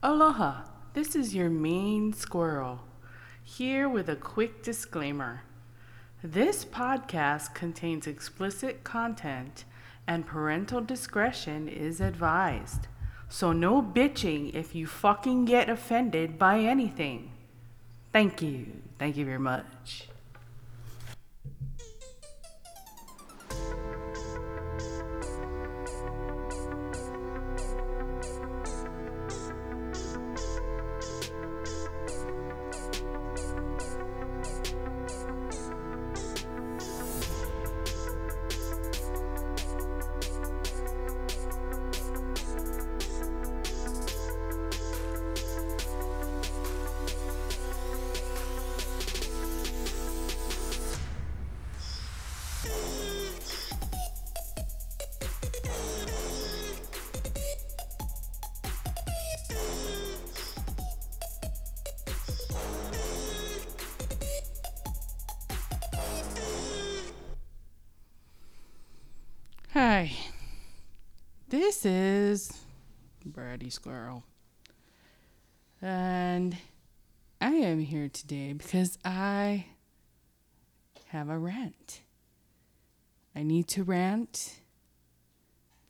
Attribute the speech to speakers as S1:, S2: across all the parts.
S1: Aloha, this is your mean squirrel, here with a quick disclaimer. This podcast contains explicit content and parental discretion is advised. So no bitching if you fucking get offended by anything. Thank you. Thank you very much. Hi. This is Bratty Squirrel. And I am here today because I have a rant. I need to rant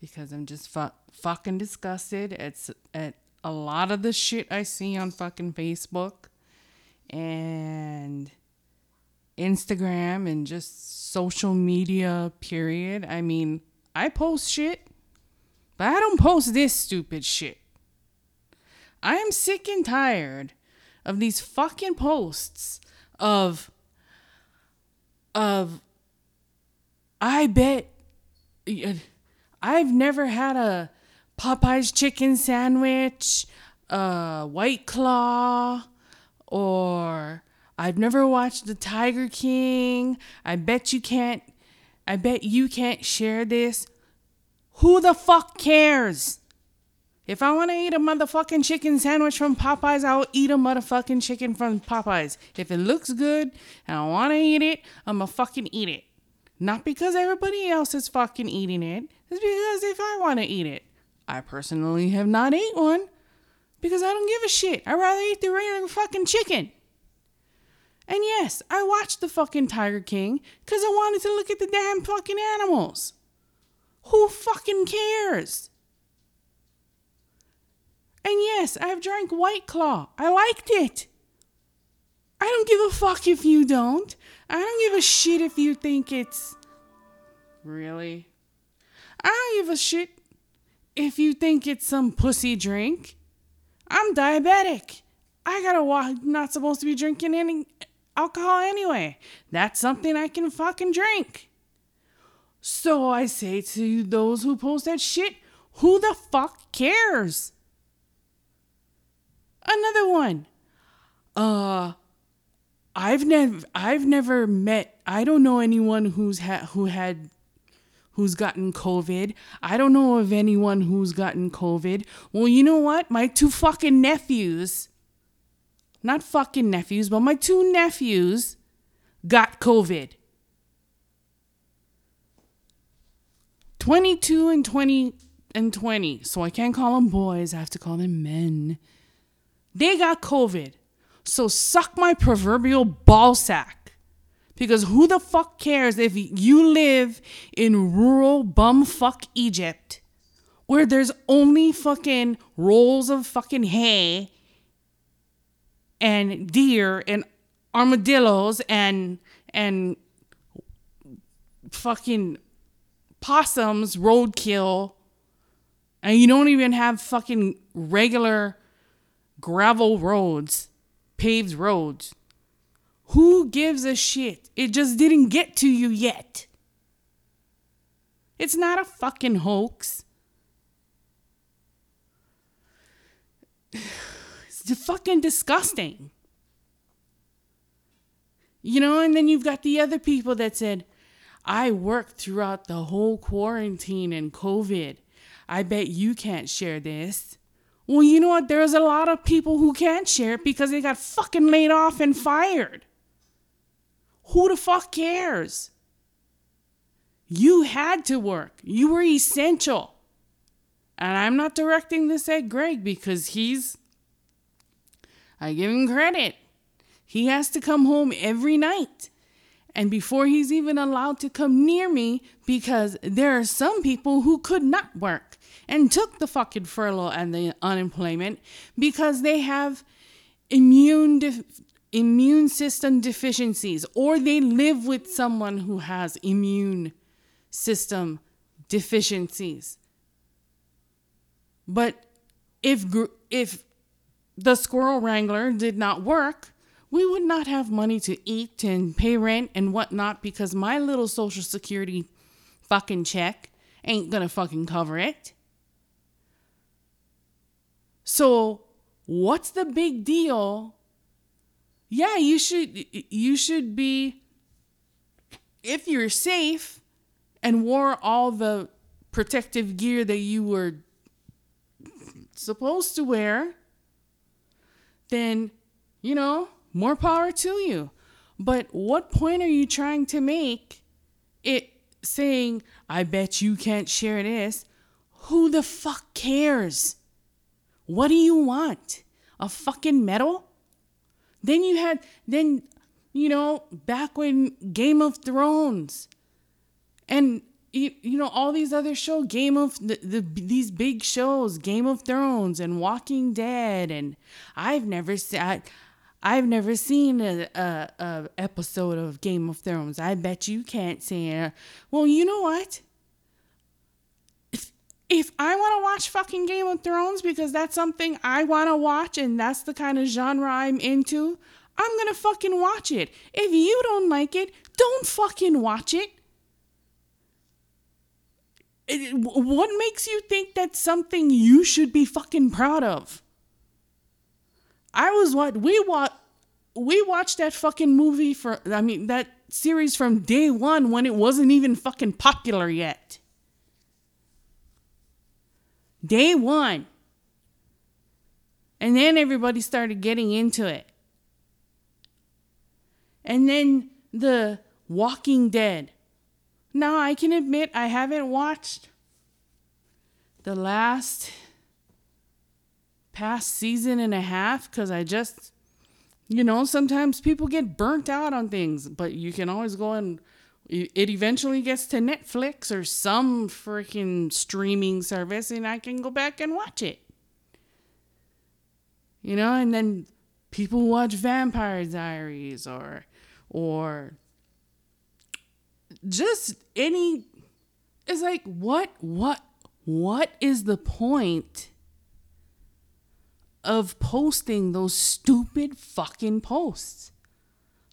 S1: because I'm just fu- fucking disgusted at, at a lot of the shit I see on fucking Facebook and Instagram and just social media, period. I mean, I post shit, but I don't post this stupid shit. I am sick and tired of these fucking posts of of I bet I've never had a Popeyes chicken sandwich, a White Claw, or I've never watched The Tiger King. I bet you can't I bet you can't share this. Who the fuck cares? If I want to eat a motherfucking chicken sandwich from Popeyes, I'll eat a motherfucking chicken from Popeyes. If it looks good and I want to eat it, I'm going to fucking eat it. Not because everybody else is fucking eating it. It's because if I want to eat it. I personally have not ate one because I don't give a shit. I'd rather eat the regular fucking chicken. And yes, I watched the fucking Tiger King because I wanted to look at the damn fucking animals. Who fucking cares? And yes, I've drank White Claw. I liked it. I don't give a fuck if you don't. I don't give a shit if you think it's. Really? I don't give a shit if you think it's some pussy drink. I'm diabetic. I gotta walk, not supposed to be drinking any alcohol anyway. That's something I can fucking drink. So I say to those who post that shit, who the fuck cares? Another one. Uh I've never I've never met I don't know anyone who's had who had who's gotten COVID. I don't know of anyone who's gotten COVID. Well, you know what? My two fucking nephews, not fucking nephews, but my two nephews got COVID. 22 and 20 and 20. So I can't call them boys, I have to call them men. They got COVID. So suck my proverbial ball sack. Because who the fuck cares if you live in rural bumfuck Egypt where there's only fucking rolls of fucking hay and deer and armadillos and and fucking possums roadkill and you don't even have fucking regular gravel roads, paved roads. Who gives a shit? It just didn't get to you yet. It's not a fucking hoax. Fucking disgusting. You know, and then you've got the other people that said, I worked throughout the whole quarantine and COVID. I bet you can't share this. Well, you know what? There's a lot of people who can't share it because they got fucking laid off and fired. Who the fuck cares? You had to work, you were essential. And I'm not directing this at Greg because he's I give him credit. He has to come home every night. And before he's even allowed to come near me, because there are some people who could not work and took the fucking furlough and the unemployment because they have immune immune system deficiencies or they live with someone who has immune system deficiencies. But if if the squirrel wrangler did not work, we would not have money to eat and pay rent and whatnot because my little social security fucking check ain't gonna fucking cover it. So, what's the big deal? Yeah, you should you should be if you're safe and wore all the protective gear that you were supposed to wear, then, you know, more power to you. But what point are you trying to make it saying, I bet you can't share this? Who the fuck cares? What do you want? A fucking medal? Then you had, then, you know, back when Game of Thrones and you, you know all these other shows game of the, the these big shows game of thrones and walking dead and i've never seen i've never seen a, a, a, episode of game of thrones. I bet you can't say it well you know what? If, if i want to watch fucking game of thrones because that's something i want to watch and that's the kind of genre i'm into i'm gonna fucking watch it. If you don't like it don't fucking watch it what makes you think that's something you should be fucking proud of? I was what we watched. We watched that fucking movie for. I mean that series from day one when it wasn't even fucking popular yet. Day one. And then everybody started getting into it. And then the Walking Dead. Now, I can admit I haven't watched the last past season and a half because I just, you know, sometimes people get burnt out on things, but you can always go and it eventually gets to Netflix or some freaking streaming service and I can go back and watch it. You know, and then people watch Vampire Diaries or or just any it's like what what what is the point of posting those stupid fucking posts?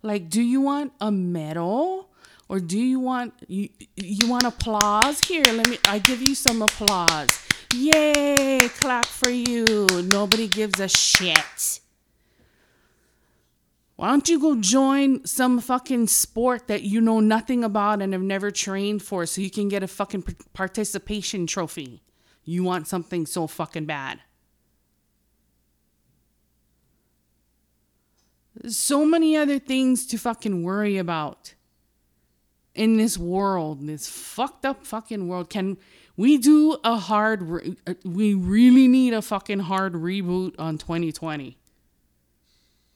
S1: Like do you want a medal? Or do you want you, you want applause? Here let me i give you some applause. Yay clap for you. Nobody gives a shit why don't you go join some fucking sport that you know nothing about and have never trained for so you can get a fucking participation trophy? You want something so fucking bad. so many other things to fucking worry about in this world, this fucked up fucking world. Can we do a hard, re- uh, we really need a fucking hard reboot on 2020.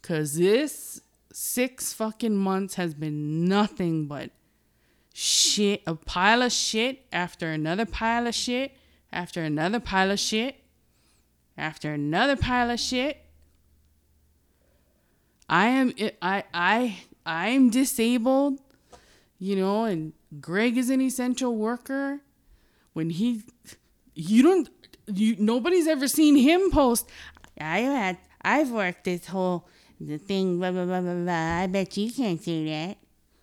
S1: Cause this six fucking months has been nothing but shit, a pile of shit after another pile of shit, after another pile of shit, after another pile of shit. I am I I I am disabled, you know, and Greg is an essential worker. When he you don't you nobody's ever seen him post I had I've worked this whole the thing, blah, blah, blah, blah, blah. I bet you can't do that.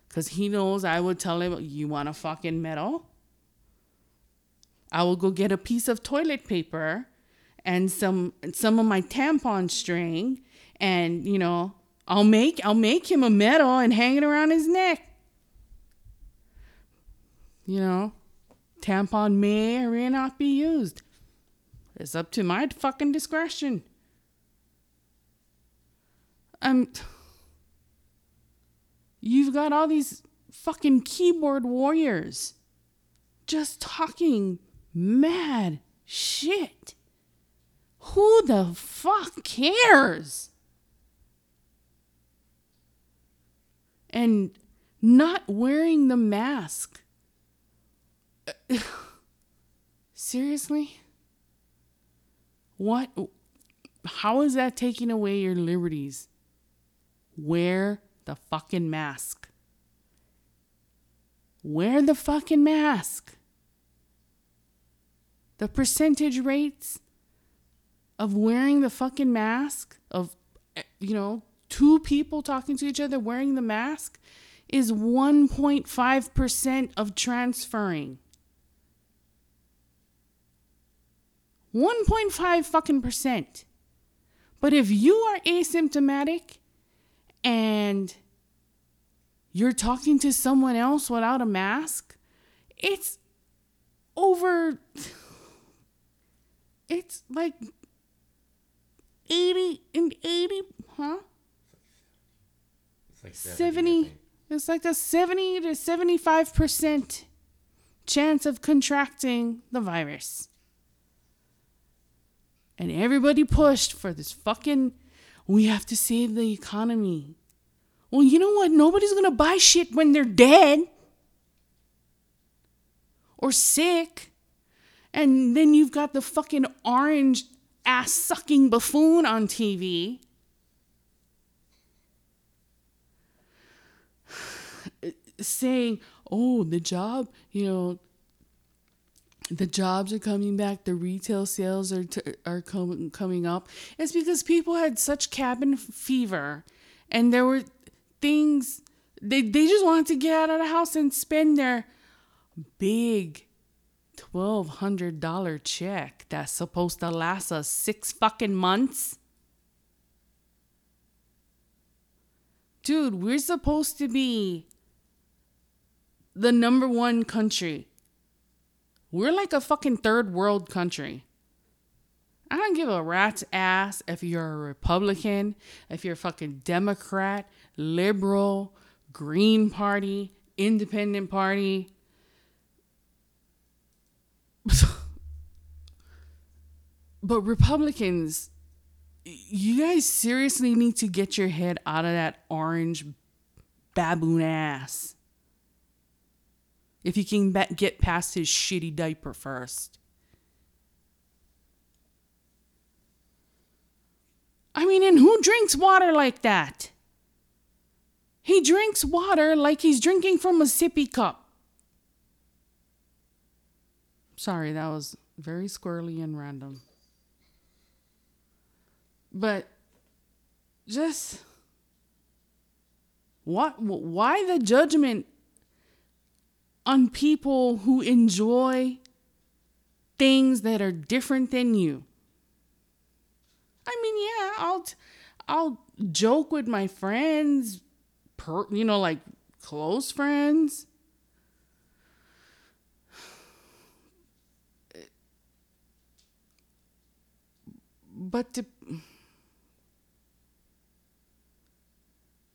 S1: Because he knows I would tell him, You want a fucking medal? I will go get a piece of toilet paper and some some of my tampon string and you know I'll make I'll make him a medal and hang it around his neck. You know, tampon may or may not be used. It's up to my fucking discretion. I'm. You've got all these fucking keyboard warriors just talking mad shit. Who the fuck cares? And not wearing the mask. Seriously? What? How is that taking away your liberties? Wear the fucking mask. Wear the fucking mask. The percentage rates of wearing the fucking mask, of, eh, you know, two people talking to each other wearing the mask, is 1.5% of transferring. 1.5 fucking percent. But if you are asymptomatic and you're talking to someone else without a mask, it's over it's like 80 and 80, huh?
S2: It's like
S1: 70 it's like a 70 to 75% chance of contracting the virus. And everybody pushed for this fucking we have to save the economy. Well, you know what? Nobody's going to buy shit when they're dead or sick. And then you've got the fucking orange ass sucking buffoon on TV. Saying, oh, the job, you know, the jobs are coming back, the retail sales are t- are com- coming up. It's because people had such cabin fever, and there were things they they just wanted to get out of the house and spend their big twelve hundred dollar check that's supposed to last us six fucking months. Dude, we're supposed to be the number one country we're like a fucking third world country. I don't give a rat's ass if you're a Republican, if you're a fucking Democrat, liberal, Green Party, Independent Party. but Republicans, you guys seriously need to get your head out of that orange baboon ass if he can get past his shitty diaper first. I mean, and who drinks water like that? He drinks water like he's drinking from a sippy cup. Sorry, that was very squirrely and random. But just what why the judgment on people who enjoy things that are different than you. I mean, yeah, I'll I'll joke with my friends, per, you know, like close friends. But to,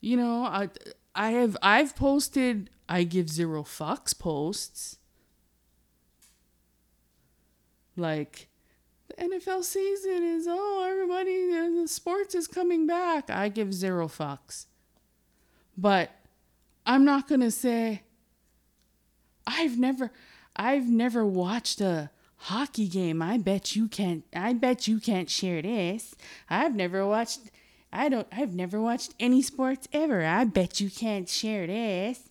S1: you know, I I have I've posted I give zero fucks posts. Like the NFL season is oh everybody the sports is coming back. I give zero fucks. But I'm not going to say I've never I've never watched a hockey game. I bet you can't I bet you can't share this. I've never watched I don't I've never watched any sports ever. I bet you can't share this.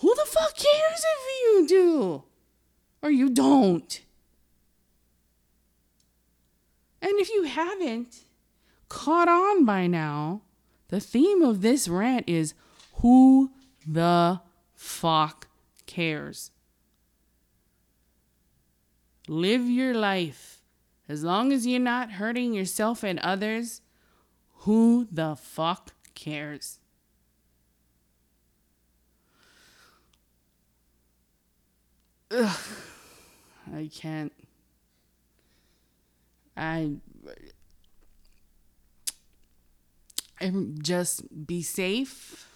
S1: Who the fuck cares if you do or you don't? And if you haven't caught on by now, the theme of this rant is who the fuck cares? Live your life. As long as you're not hurting yourself and others, who the fuck cares? Ugh, I can't. I. Just be safe.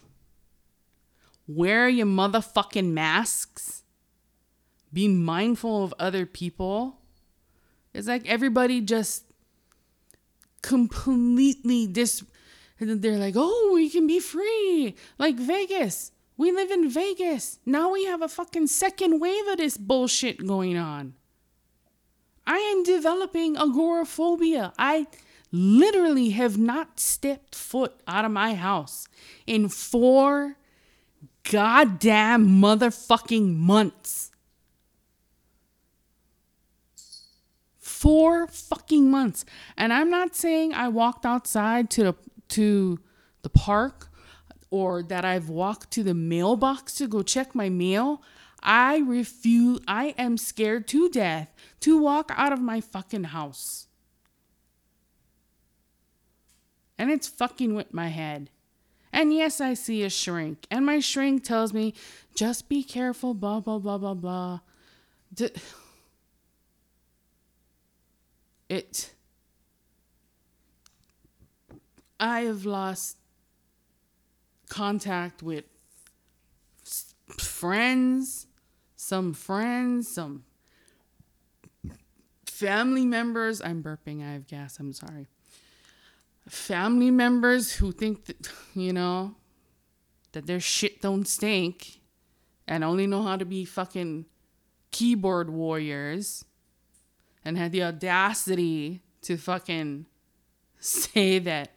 S1: Wear your motherfucking masks. Be mindful of other people. It's like everybody just completely dis they're like, oh, we can be free. Like Vegas. We live in Vegas. Now we have a fucking second wave of this bullshit going on. I am developing agoraphobia. I literally have not stepped foot out of my house in four goddamn motherfucking months. Four fucking months. And I'm not saying I walked outside to the to the park or that I've walked to the mailbox to go check my mail. I refuse I am scared to death to walk out of my fucking house. And it's fucking with my head. And yes, I see a shrink. And my shrink tells me, just be careful, blah, blah, blah, blah, blah. D- it. I have lost contact with friends, some friends, some family members. I'm burping, I have gas, I'm sorry family members who think that, you know, that their shit don't stink and only know how to be fucking keyboard warriors and had the audacity to fucking say that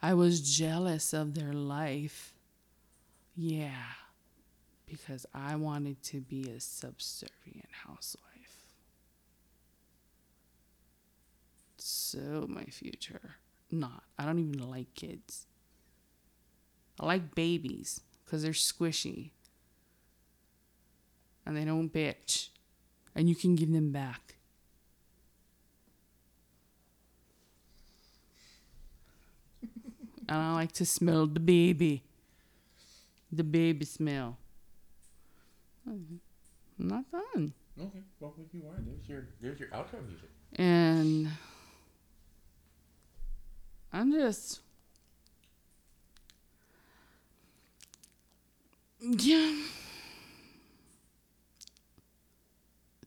S1: I was jealous of their life. Yeah, because I wanted to be a subservient housewife. So, my future not. I don't even like kids. I like babies because they're squishy and they don't bitch, and you can give them back. And I like to smell the baby, the baby smell. I'm not done.
S2: Okay, well, if you are, there's your there's your outro music.
S1: And I'm just. Yeah.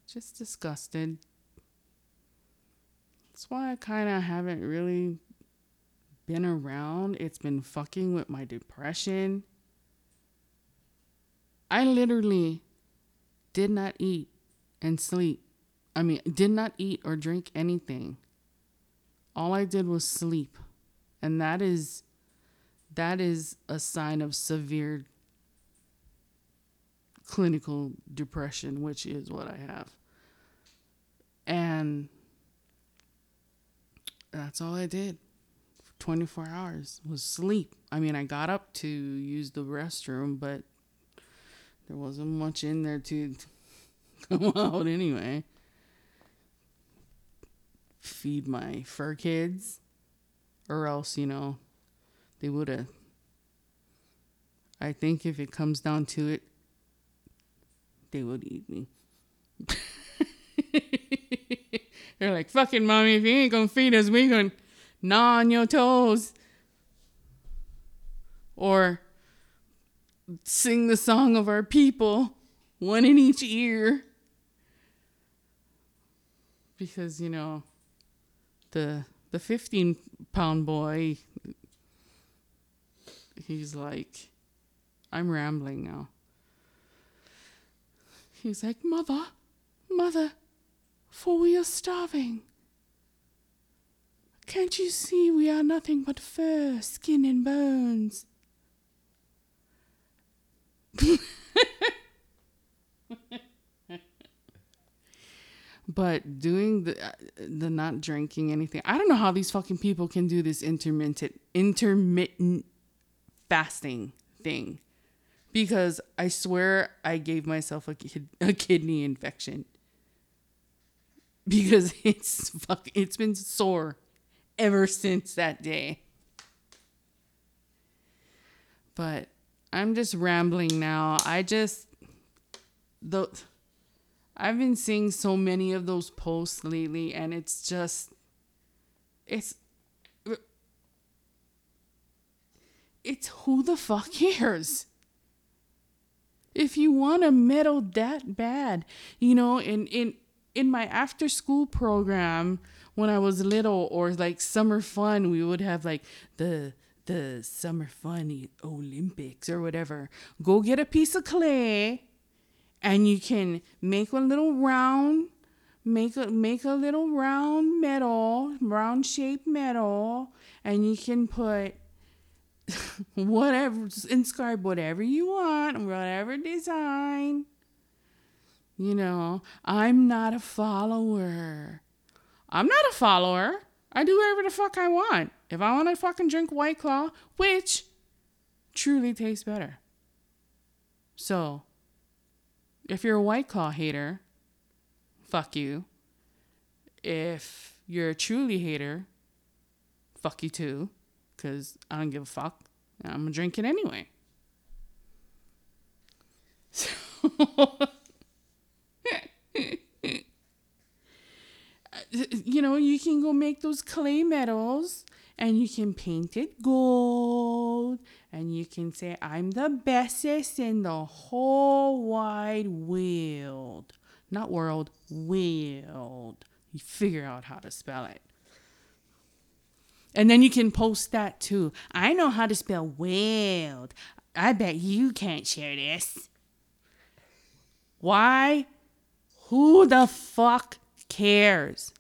S1: Just disgusted. That's why I kind of haven't really been around. It's been fucking with my depression. I literally did not eat and sleep. I mean, did not eat or drink anything. All I did was sleep and that is that is a sign of severe clinical depression which is what i have and that's all i did 24 hours was sleep i mean i got up to use the restroom but there wasn't much in there to come out anyway feed my fur kids or else, you know, they would have. I think if it comes down to it, they would eat me. They're like, fucking mommy, if you ain't gonna feed us, we gonna gnaw on your toes. Or sing the song of our people, one in each ear. Because, you know, the the 15 pound boy, he's like, I'm rambling now. He's like, Mother, Mother, for we are starving. Can't you see we are nothing but fur, skin, and bones? but doing the uh, the not drinking anything i don't know how these fucking people can do this intermittent intermittent fasting thing. Because i swear i gave myself a, kid, a kidney infection. Because it's fuck it's been sore ever since that day but i'm just rambling now i just the I've been seeing so many of those posts lately, and it's just, it's, it's who the fuck cares? If you want to medal that bad, you know, in in in my after school program when I was little, or like summer fun, we would have like the the summer fun Olympics or whatever. Go get a piece of clay and you can make a little round make a make a little round medal, round shaped medal and you can put whatever inscribe whatever you want, whatever design. You know, I'm not a follower. I'm not a follower. I do whatever the fuck I want. If I want to fucking drink White Claw, which truly tastes better. So, if you're a White Claw hater, fuck you. If you're a Truly hater, fuck you too. Because I don't give a fuck. I'm going to drink it anyway. So, you know, you go make those clay medals and you can paint it gold and you can say, I'm the bestest in the whole wide world. Not world, world. You figure out how to spell it. And then you can post that too. I know how to spell world. I bet you can't share this. Why? Who the fuck cares?